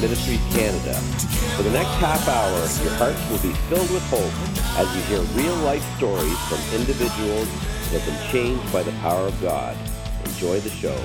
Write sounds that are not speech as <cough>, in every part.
Ministries Canada. For the next half hour, your hearts will be filled with hope as you hear real life stories from individuals that have been changed by the power of God. Enjoy the show.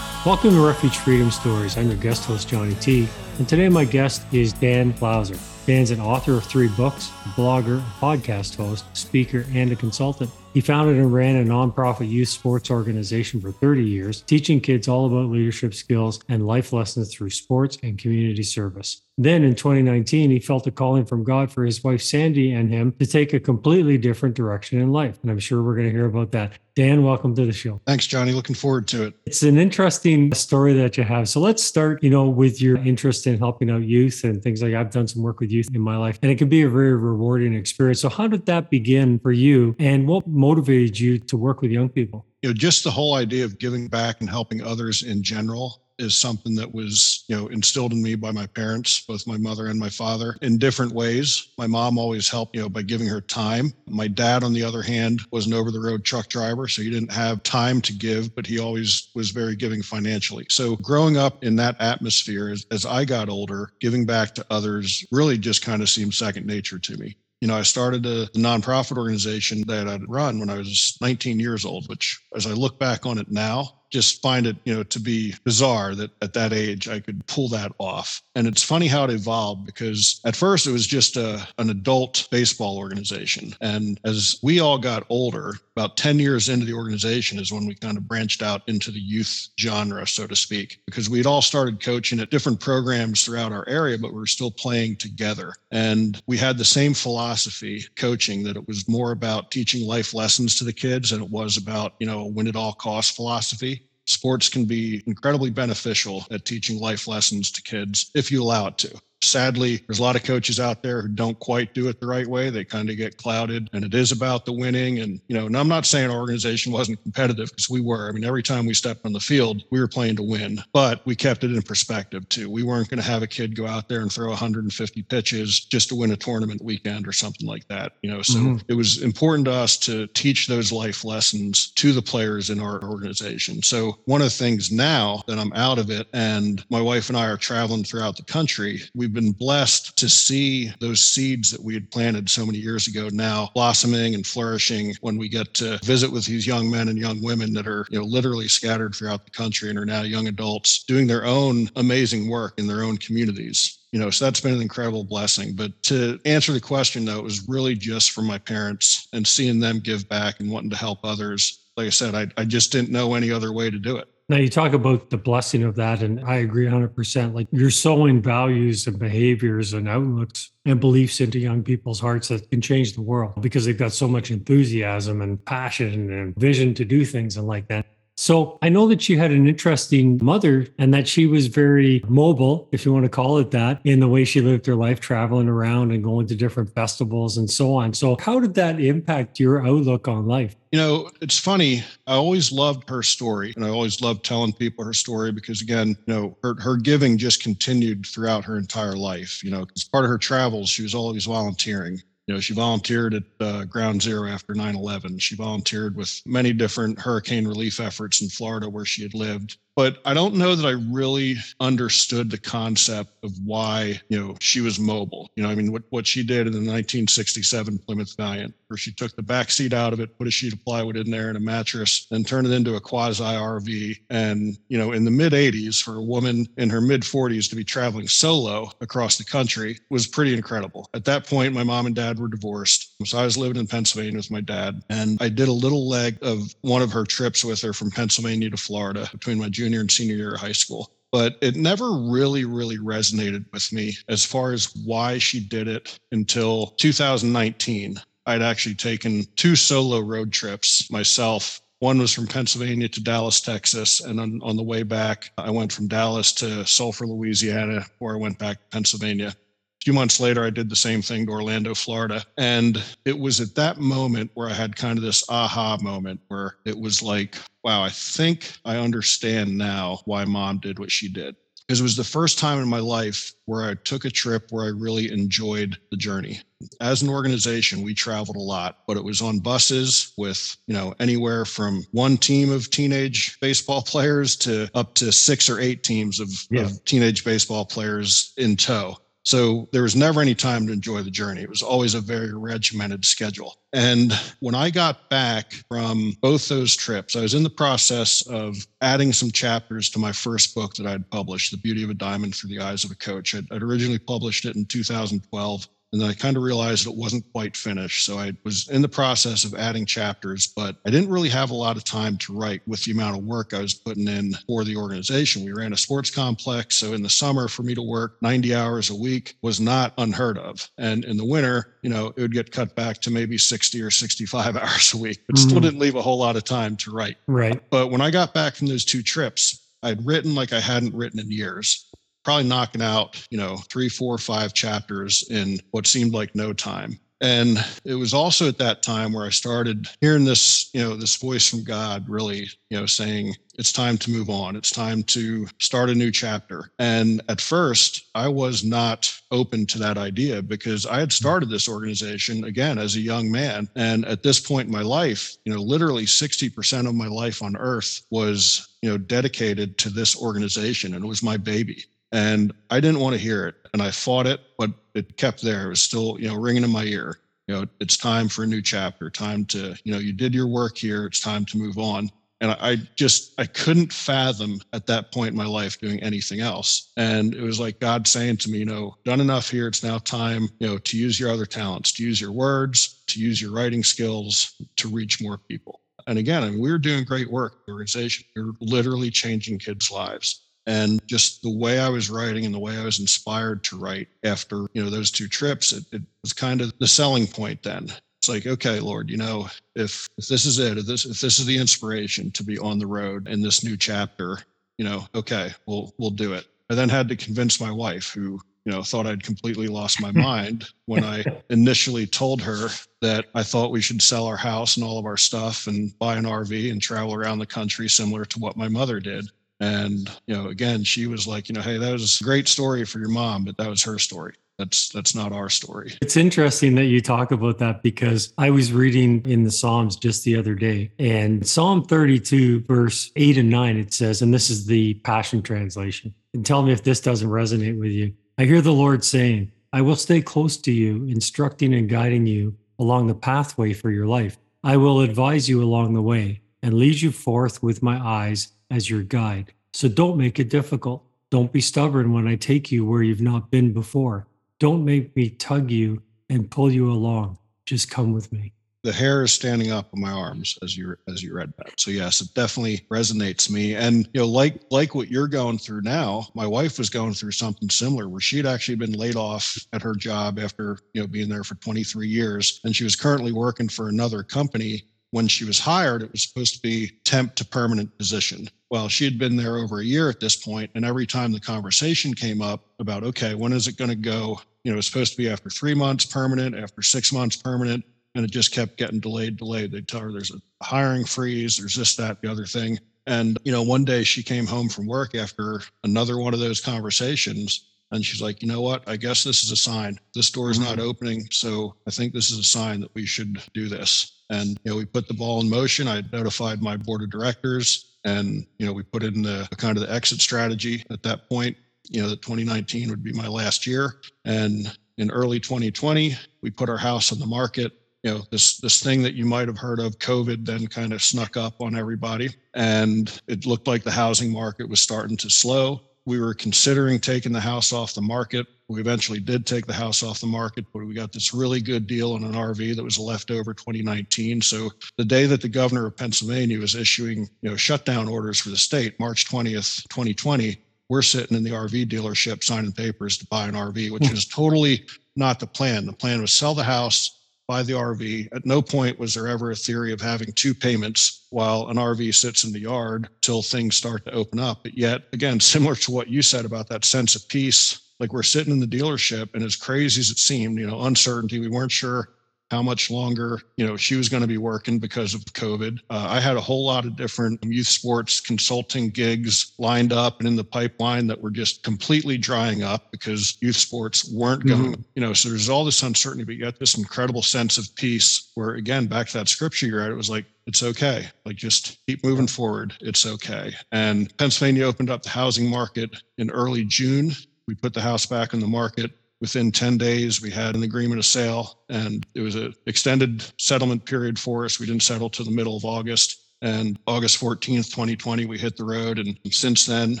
Welcome to Refuge Freedom Stories. I'm your guest host, Johnny T. And today my guest is Dan Clouser. Dan's an author of three books, blogger, podcast host, speaker, and a consultant. He founded and ran a nonprofit youth sports organization for 30 years, teaching kids all about leadership skills and life lessons through sports and community service. Then in 2019, he felt a calling from God for his wife Sandy and him to take a completely different direction in life. And I'm sure we're going to hear about that. Dan, welcome to the show. Thanks, Johnny. Looking forward to it. It's an interesting story that you have. So let's start, you know, with your interest in helping out youth and things like I've done some work with in my life, and it can be a very rewarding experience. So how did that begin for you and what motivated you to work with young people? You know, just the whole idea of giving back and helping others in general is something that was, you know, instilled in me by my parents, both my mother and my father, in different ways. My mom always helped, you know, by giving her time. My dad, on the other hand, was an over the road truck driver, so he didn't have time to give, but he always was very giving financially. So growing up in that atmosphere as, as I got older, giving back to others really just kind of seemed second nature to me. You know, I started a, nonprofit organization that I'd run when I was 19 years old, which as I look back on it now, just find it, you know, to be bizarre that at that age I could pull that off. And it's funny how it evolved because at first it was just a, an adult baseball organization. And as we all got older, about 10 years into the organization is when we kind of branched out into the youth genre, so to speak, because we'd all started coaching at different programs throughout our area, but we were still playing together. And we had the same philosophy coaching that it was more about teaching life lessons to the kids and it was about, you know, a win at all cost philosophy sports can be incredibly beneficial at teaching life lessons to kids if you allow it to sadly, there's a lot of coaches out there who don't quite do it the right way. They kind of get clouded, and it is about the winning. And you know, and I'm not saying our organization wasn't competitive because we were. I mean, every time we stepped on the field, we were playing to win, but we kept it in perspective too. We weren't going to have a kid go out there and throw 150 pitches just to win a tournament weekend or something like that. You know, so mm-hmm. it was important to us to teach those life lessons to the players in our organization. So one of the things now that I'm out of it, and my wife and I are traveling throughout the country, we we've been blessed to see those seeds that we had planted so many years ago now blossoming and flourishing. When we get to visit with these young men and young women that are, you know, literally scattered throughout the country and are now young adults doing their own amazing work in their own communities. You know so that's been an incredible blessing. But to answer the question though it was really just from my parents and seeing them give back and wanting to help others. Like i said i, I just didn't know any other way to do it now you talk about the blessing of that, and I agree 100%. Like you're sowing values and behaviors and outlooks and beliefs into young people's hearts that can change the world because they've got so much enthusiasm and passion and vision to do things and like that. So I know that you had an interesting mother and that she was very mobile, if you want to call it that, in the way she lived her life, traveling around and going to different festivals and so on. So, how did that impact your outlook on life? You know, it's funny. I always loved her story and I always loved telling people her story because, again, you know, her, her giving just continued throughout her entire life. You know, as part of her travels, she was always volunteering. You know, she volunteered at uh, Ground Zero after 9 11. She volunteered with many different hurricane relief efforts in Florida where she had lived but I don't know that I really understood the concept of why, you know, she was mobile. You know, I mean, what, what she did in the 1967 Plymouth Valiant, where she took the back seat out of it, put a sheet of plywood in there and a mattress, and turned it into a quasi RV. And, you know, in the mid 80s, for a woman in her mid 40s to be traveling solo across the country was pretty incredible. At that point, my mom and dad were divorced. So I was living in Pennsylvania with my dad, and I did a little leg of one of her trips with her from Pennsylvania to Florida between my junior junior and senior year of high school. But it never really, really resonated with me as far as why she did it until 2019. I'd actually taken two solo road trips myself one was from Pennsylvania to Dallas, Texas. And on, on the way back, I went from Dallas to Sulphur, Louisiana, where I went back to Pennsylvania few months later, I did the same thing to Orlando, Florida. And it was at that moment where I had kind of this aha moment where it was like, wow, I think I understand now why mom did what she did. because it was the first time in my life where I took a trip where I really enjoyed the journey. As an organization, we traveled a lot, but it was on buses with, you know, anywhere from one team of teenage baseball <laughs> players to up to six or eight teams of, yeah. of teenage baseball players in tow. So there was never any time to enjoy the journey. It was always a very regimented schedule. And when I got back from both those trips, I was in the process of adding some chapters to my first book that I'd published, The Beauty of a Diamond Through the Eyes of a Coach. I'd, I'd originally published it in 2012. And then I kind of realized it wasn't quite finished. So I was in the process of adding chapters, but I didn't really have a lot of time to write with the amount of work I was putting in for the organization. We ran a sports complex. So in the summer, for me to work 90 hours a week was not unheard of. And in the winter, you know, it would get cut back to maybe 60 or 65 <laughs> hours a week, but mm-hmm. still didn't leave a whole lot of time to write. Right. But when I got back from those two trips, I'd written like I hadn't written in years probably knocking out, you know, three, four, five chapters in what seemed like no time. And it was also at that time where I started hearing this, you know, this voice from God really, you know, saying, it's time to move on. It's time to start a new chapter. And at first, I was not open to that idea because I had started this organization again as a young man. And at this point in my life, you know, literally 60% of my life on earth was, you know, dedicated to this organization and it was my baby and I didn't want to hear it. And I fought it, but it kept there. It was still, you know, ringing in my ear. You know, it's time for a new chapter. Time to, you know, you did your work here. It's time to move on. And I just, I couldn't fathom at that point in my life doing anything else. And it was like God saying to me, you know, done enough here. It's now time, you know, to use your other talents, to use your words, to use your writing skills to reach more people. And again, I mean, we were doing great work, the organization. We were literally changing kids' lives and just the way I was writing and the way I was inspired to write after you know those two trips, it, it was kind of the selling point. Then it's like, okay, Lord, you know, if if this is it, if this if this is the inspiration to be on the road in this new chapter, you know, okay, we'll we'll do it. I then had to convince my wife, who you know thought I'd completely lost my <laughs> mind when I initially told her that I thought we should sell our house and all of our stuff and buy an RV and travel around the country, similar to what my mother did. And, you know, again, she was like, you know, hey, that was a great story for your mom, but that was her story. That's that's not our story. It's interesting that you talk about that because I was reading in the Psalms just the other day and Psalm 32 verse 8 and 9 it says and this is the Passion translation. And tell me if this doesn't resonate with you. I hear the Lord saying, I will stay close to you, instructing and guiding you along the pathway for your life. I will advise you along the way and lead you forth with my eyes as your guide. So don't make it difficult. Don't be stubborn when I take you where you've not been before. Don't make me tug you and pull you along. Just come with me. The hair is standing up on my arms as you as you read that. So yes, it definitely resonates me. And you know, like like what you're going through now, my wife was going through something similar where she'd actually been laid off at her job after you know being there for 23 years, and she was currently working for another company when she was hired, it was supposed to be temp to permanent position. Well, she had been there over a year at this point, and every time the conversation came up about, okay, when is it going to go? You know, it's supposed to be after three months permanent, after six months permanent, and it just kept getting delayed, delayed. They'd tell her there's a hiring freeze, there's this, that, the other thing. And, you know, one day she came home from work after another one of those conversations and she's like, you know what? I guess this is a sign. This door is not opening. So I think this is a sign that we should do this. And, you know, we put the ball in motion. I notified my board of directors and, you know, we put in the kind of the exit strategy at that point, you know, that 2019 would be my last year. And in early 2020, we put our house on the market. You know, this this thing that you might have heard of, COVID, then kind of snuck up on everybody. And it looked like the housing market was starting to slow we were considering taking the house off the market. We eventually did take the house off the market, but we got this really good deal on an RV that was a leftover 2019. So the day that the governor of Pennsylvania was issuing, you know, shutdown orders for the state, March 20th, 2020, we're sitting in the RV dealership signing papers to buy an RV, which hmm. is totally not the plan. The plan was sell the house, buy the RV. At no point was there ever a theory of having two payments while an RV sits in the yard till things start to open up. But yet, again, <laughs> similar to what you said about that sense of peace, like we're sitting in the dealership and as crazy as it seemed, you know, uncertainty, we weren't sure how much longer, you know, she was going to be working because of COVID. Uh, I had a whole lot of different youth sports consulting gigs lined up and in the pipeline that were just completely drying up because youth sports weren't mm-hmm. going, you know, so there's all this uncertainty, but yet this incredible sense of peace where again, back to that scripture you're at, it was like, it's okay. Like just keep moving forward. It's okay. And Pennsylvania opened up the housing market in early June. We put the house back in the market within 10 days we had an agreement of sale and it was an extended settlement period for us. We didn't settle to the middle of august. And august 14th 2020 we hit the road. And since then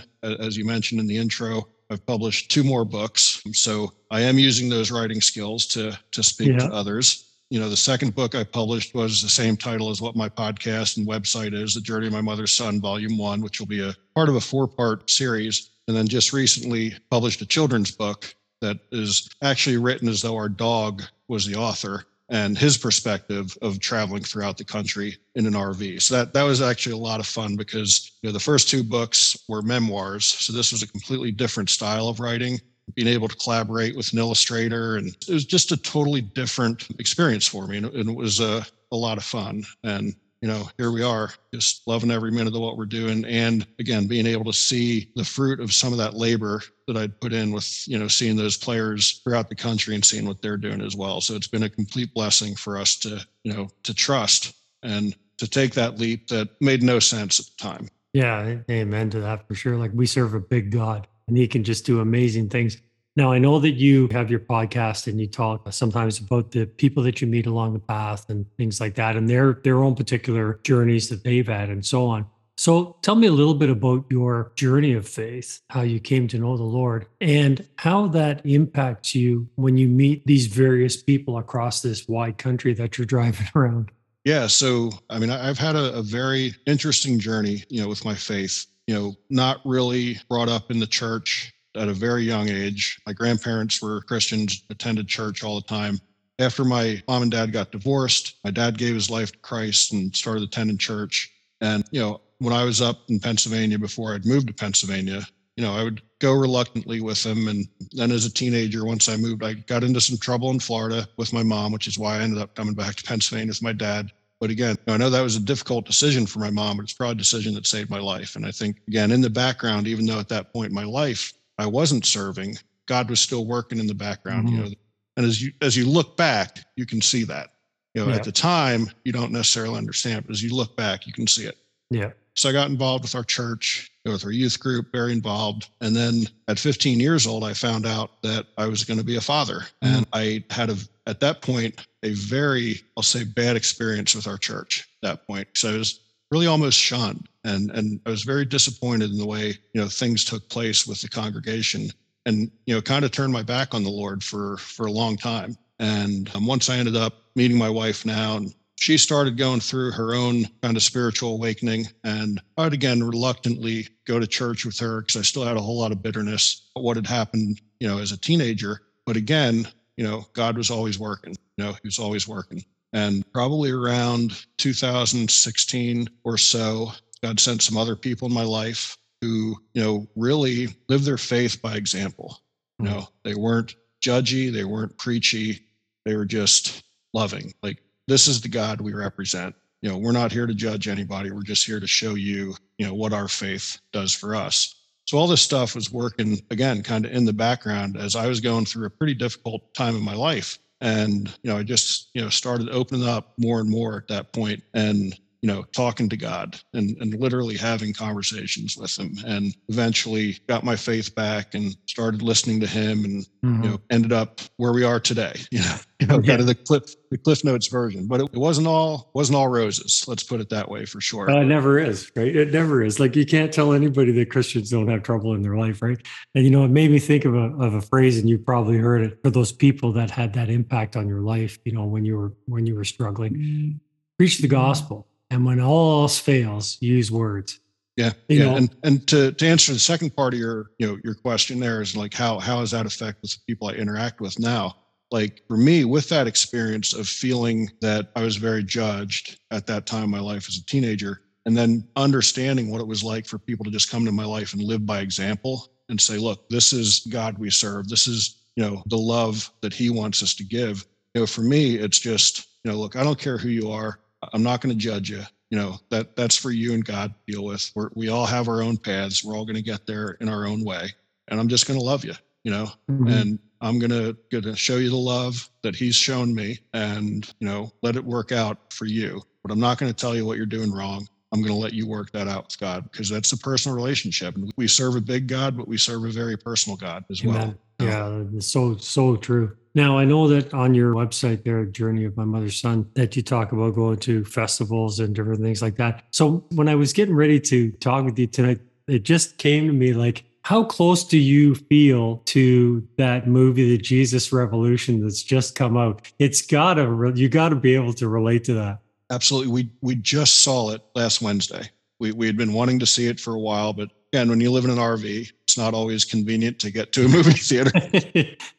as you mentioned in the intro i've published two more books. So i am using those writing skills to to speak yeah. to others. You know the second book i published was the same title as what my podcast and website is the journey of my mother's son volume one which will be a part of a four part series. And then just recently published a children's book that is actually written as though our dog was the author and his perspective of traveling throughout the country in an RV. So that that was actually a lot of fun because you know the first two books were memoirs, so this was a completely different style of writing. Being able to collaborate with an illustrator, and it was just a totally different experience for me, and, it was a, a lot of fun. And you know, here we are, just loving every minute of what we're doing. And again, being able to see the fruit of some of that labor that I'd put in with, you know, seeing those players throughout the country and seeing what they're doing as well. So it's been a complete blessing for us to, you know, to trust and to take that leap that made no sense at the time. Yeah, amen to that for sure. Like we serve a big God and he can just do amazing things. Now, I know that you have your podcast and you talk sometimes about the people that you meet along the path and things like that and their their own particular journeys that they've had and so on. So, tell me a little bit about your journey of faith, how you came to know the Lord, and how that impacts you when you meet these various people across this wide country that you're <laughs> driving around. Yeah. So, I mean, I've had a, a very interesting journey, you know, with my faith, you know, not really brought up in the church at a very young age. My grandparents were Christians, attended church all the time. After my mom and dad got divorced, my dad gave his life to Christ and started attending church. And, you know, when I was up in Pennsylvania before I'd moved to Pennsylvania, you know, I would go reluctantly with him. And then as a teenager, once I moved, I got into some trouble in Florida with my mom, which is why I ended up coming back to Pennsylvania with my dad. But again, I know that was a difficult decision for my mom, but it's probably a decision that saved my life. And I think, again, in the background, even though at that point in my life, I wasn't serving, God was still working in the background. Mm-hmm. You know, and as you as you look back, you can see that. You know, yeah. at the time, you don't necessarily understand, but as you look back, you can see it. Yeah. So I got involved with our church, with our youth group, very involved. And then at 15 years old, I found out that I was going to be a father. Mm-hmm. And I had a at that point a very, I'll say, bad experience with our church at that point. So I was really almost shunned. And, and I was very disappointed in the way, you know, things took place with the congregation and, you know, kind of turned my back on the Lord for, for a long time. And um, once I ended up meeting my wife now, and she started going through her own kind of spiritual awakening. And I'd again reluctantly go to church with her because I still had a whole lot of bitterness about what had happened, you know, as a teenager. But again, you know, God was always working. You know, He was always working. And probably around 2016 or so, God sent some other people in my life who, you know, really lived their faith by example. You know, mm-hmm. they weren't judgy, they weren't preachy, they were just loving. Like, this is the God we represent. You know, we're not here to judge anybody. We're just here to show you, you know, what our faith does for us. So all this stuff was working again, kind of in the background as I was going through a pretty difficult time in my life and you know i just you know started opening up more and more at that point and you know, talking to God and, and literally having conversations with him and eventually got my faith back and started listening to him and, mm-hmm. you know, ended up where we are today, <laughs> you know, you know yeah. kind of the cliff, the cliff notes version, but it, it, wasn't all, wasn't all roses. Let's put it that way for sure. Uh, it never is, right? It never is. Like you can't tell anybody that Christians don't have trouble in their life, right? And, you know, it made me think of a, of a phrase and you probably heard it for those people that had that impact on your life, you know, when you were, when you were struggling, mm-hmm. preach the gospel and when all else fails, use words. Yeah, you yeah, know, and and to to answer the second part of your you know your question there is like how how does that affect the people I interact with now? Like for me, with that experience of feeling that I was very judged at that time in my life as a teenager, and then understanding what it was like for people to just come to my life and live by example and say, look, this is God we serve. This is you know the love that He wants us to give you know, for me, it's just, you know, look, I don't care who you are. I'm not going to judge you. You know, that that's for you and God to deal with. We're, we all have our own paths. We're all going to get there in our own way. And I'm just going to love you, you know, mm-hmm. and I'm going to going to show you the love that he's shown me and, you know, let it work out for you. But I'm not going to tell you what you're doing wrong. I'm going to let you work that out with God because that's a personal relationship. And we serve a big God, but we serve a very personal God as Amen. well. Yeah, so so true. Now I know that on your website there, Journey of My Mother's Son, that you talk about going to festivals and different things like that. So when I was getting ready to talk with you tonight, it just came to me like, how close do you feel to that movie, The Jesus Revolution, that's just come out? It's gotta you gotta be able to relate to that. Absolutely. We we just saw it last Wednesday. We we had been wanting to see it for a while, but again, when you live in an RV, it's not always convenient to get to a movie theater.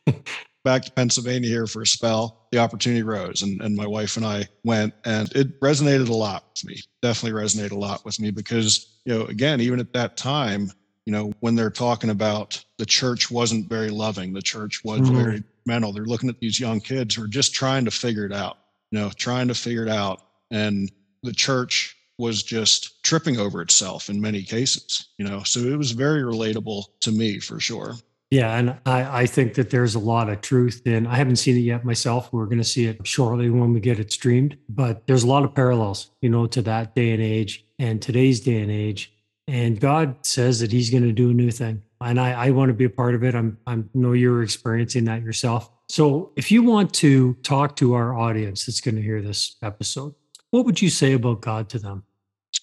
<laughs> Back to Pennsylvania here for a spell, the opportunity rose, and, and my wife and I went, and it resonated a lot with me. Definitely resonated a lot with me because, you know, again, even at that time, you know, when they're talking about the church wasn't very loving, the church was mm-hmm. very mental. They're looking at these young kids who are just trying to figure it out, you know, trying to figure it out and the church was just tripping over itself in many cases you know so it was very relatable to me for sure yeah and i, I think that there's a lot of truth in i haven't seen it yet myself we're going to see it shortly when we get it streamed but there's a lot of parallels you know to that day and age and today's day and age and god says that he's going to do a new thing and i, I want to be a part of it i'm i know you're experiencing that yourself so if you want to talk to our audience that's going to hear this episode what would you say about God to them?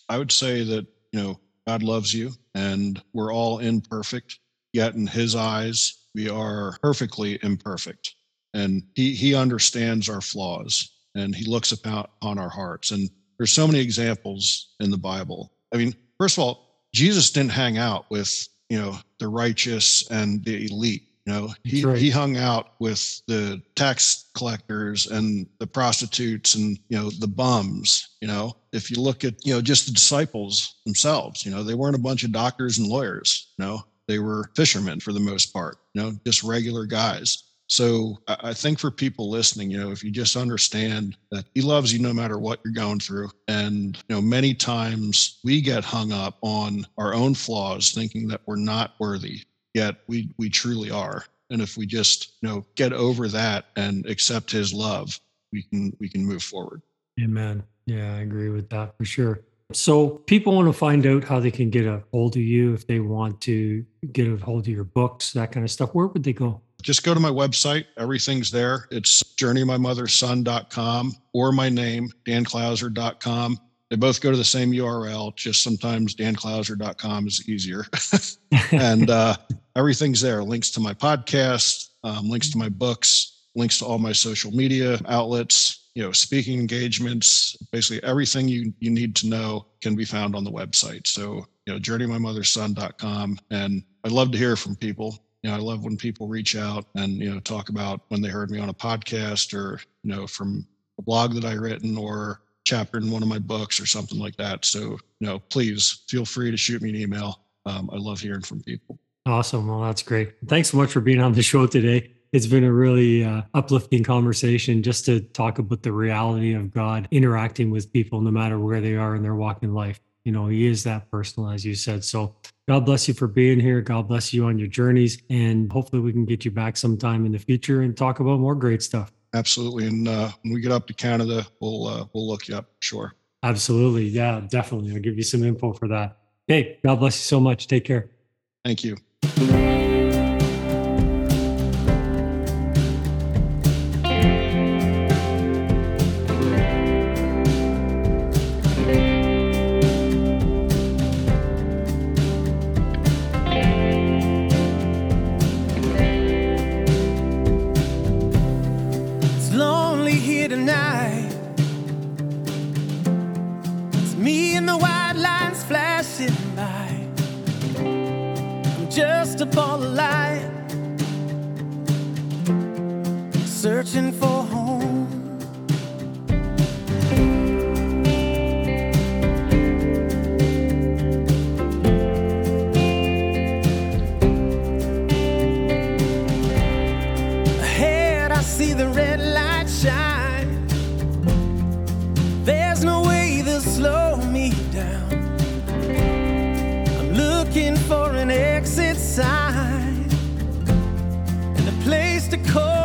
I would say that, you know, God loves you and we're all imperfect, yet in his eyes, we are perfectly imperfect. And he, he understands our flaws and he looks upon on our hearts. And there's so many examples in the Bible. I mean, first of all, Jesus didn't hang out with, you know, the righteous and the elite. You know, he, right. he hung out with the tax collectors and the prostitutes and, you know, the bums. You know, if you look at, you know, just the disciples themselves, you know, they weren't a bunch of doctors and lawyers, you know, they were fishermen for the most part, you know, just regular guys. So I think for people listening, you know, if you just understand that he loves you no matter what you're going through. And, you know, many times we get hung up on our own flaws, thinking that we're not worthy yet we we truly are and if we just you know get over that and accept his love we can we can move forward amen yeah i agree with that for sure so people want to find out how they can get a hold of you if they want to get a hold of your books that kind of stuff. Where would they go? Just go to my website. Everything's there. It's journeymymotherson.com or my name danclouser.com they both go to the same URL. Just sometimes danclouser.com is easier. <laughs> and uh, everything's there. Links to my podcast, um, links to my books, links to all my social media outlets, you know, speaking engagements, basically everything you, you need to know can be found on the website. So, you know, journeymymotherson.com. And I love to hear from people. You know, I love when people reach out and, you know, talk about when they heard me on a podcast or, you know, from a blog that I written or chapter in one of my books or something like that. So, you know, please feel free to shoot me an email. Um, I love hearing from people. Awesome. Well, that's great. Thanks so much for being on the show today. It's been a really uh, uplifting conversation just to talk about the reality of God interacting with people no matter where they are in their walk in life. You know, He is that personal, as you said. So, God bless you for being here. God bless you on your journeys. And hopefully, we can get you back sometime in the future and talk about more great stuff absolutely. And uh, when we get up to Canada, we'll uh, we'll look you up. Sure. Absolutely. Yeah, definitely. I'll give you some info for that. Hey, God bless you so much. Take care. Thank you. the cold.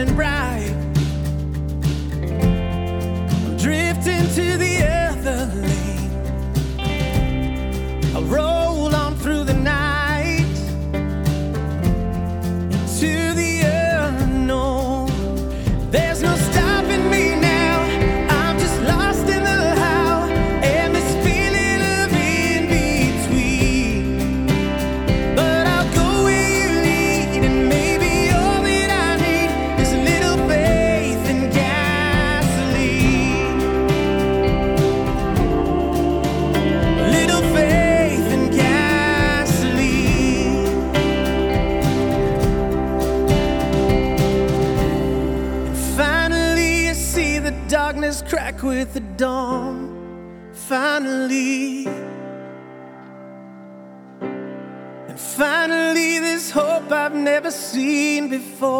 And bright. never seen before.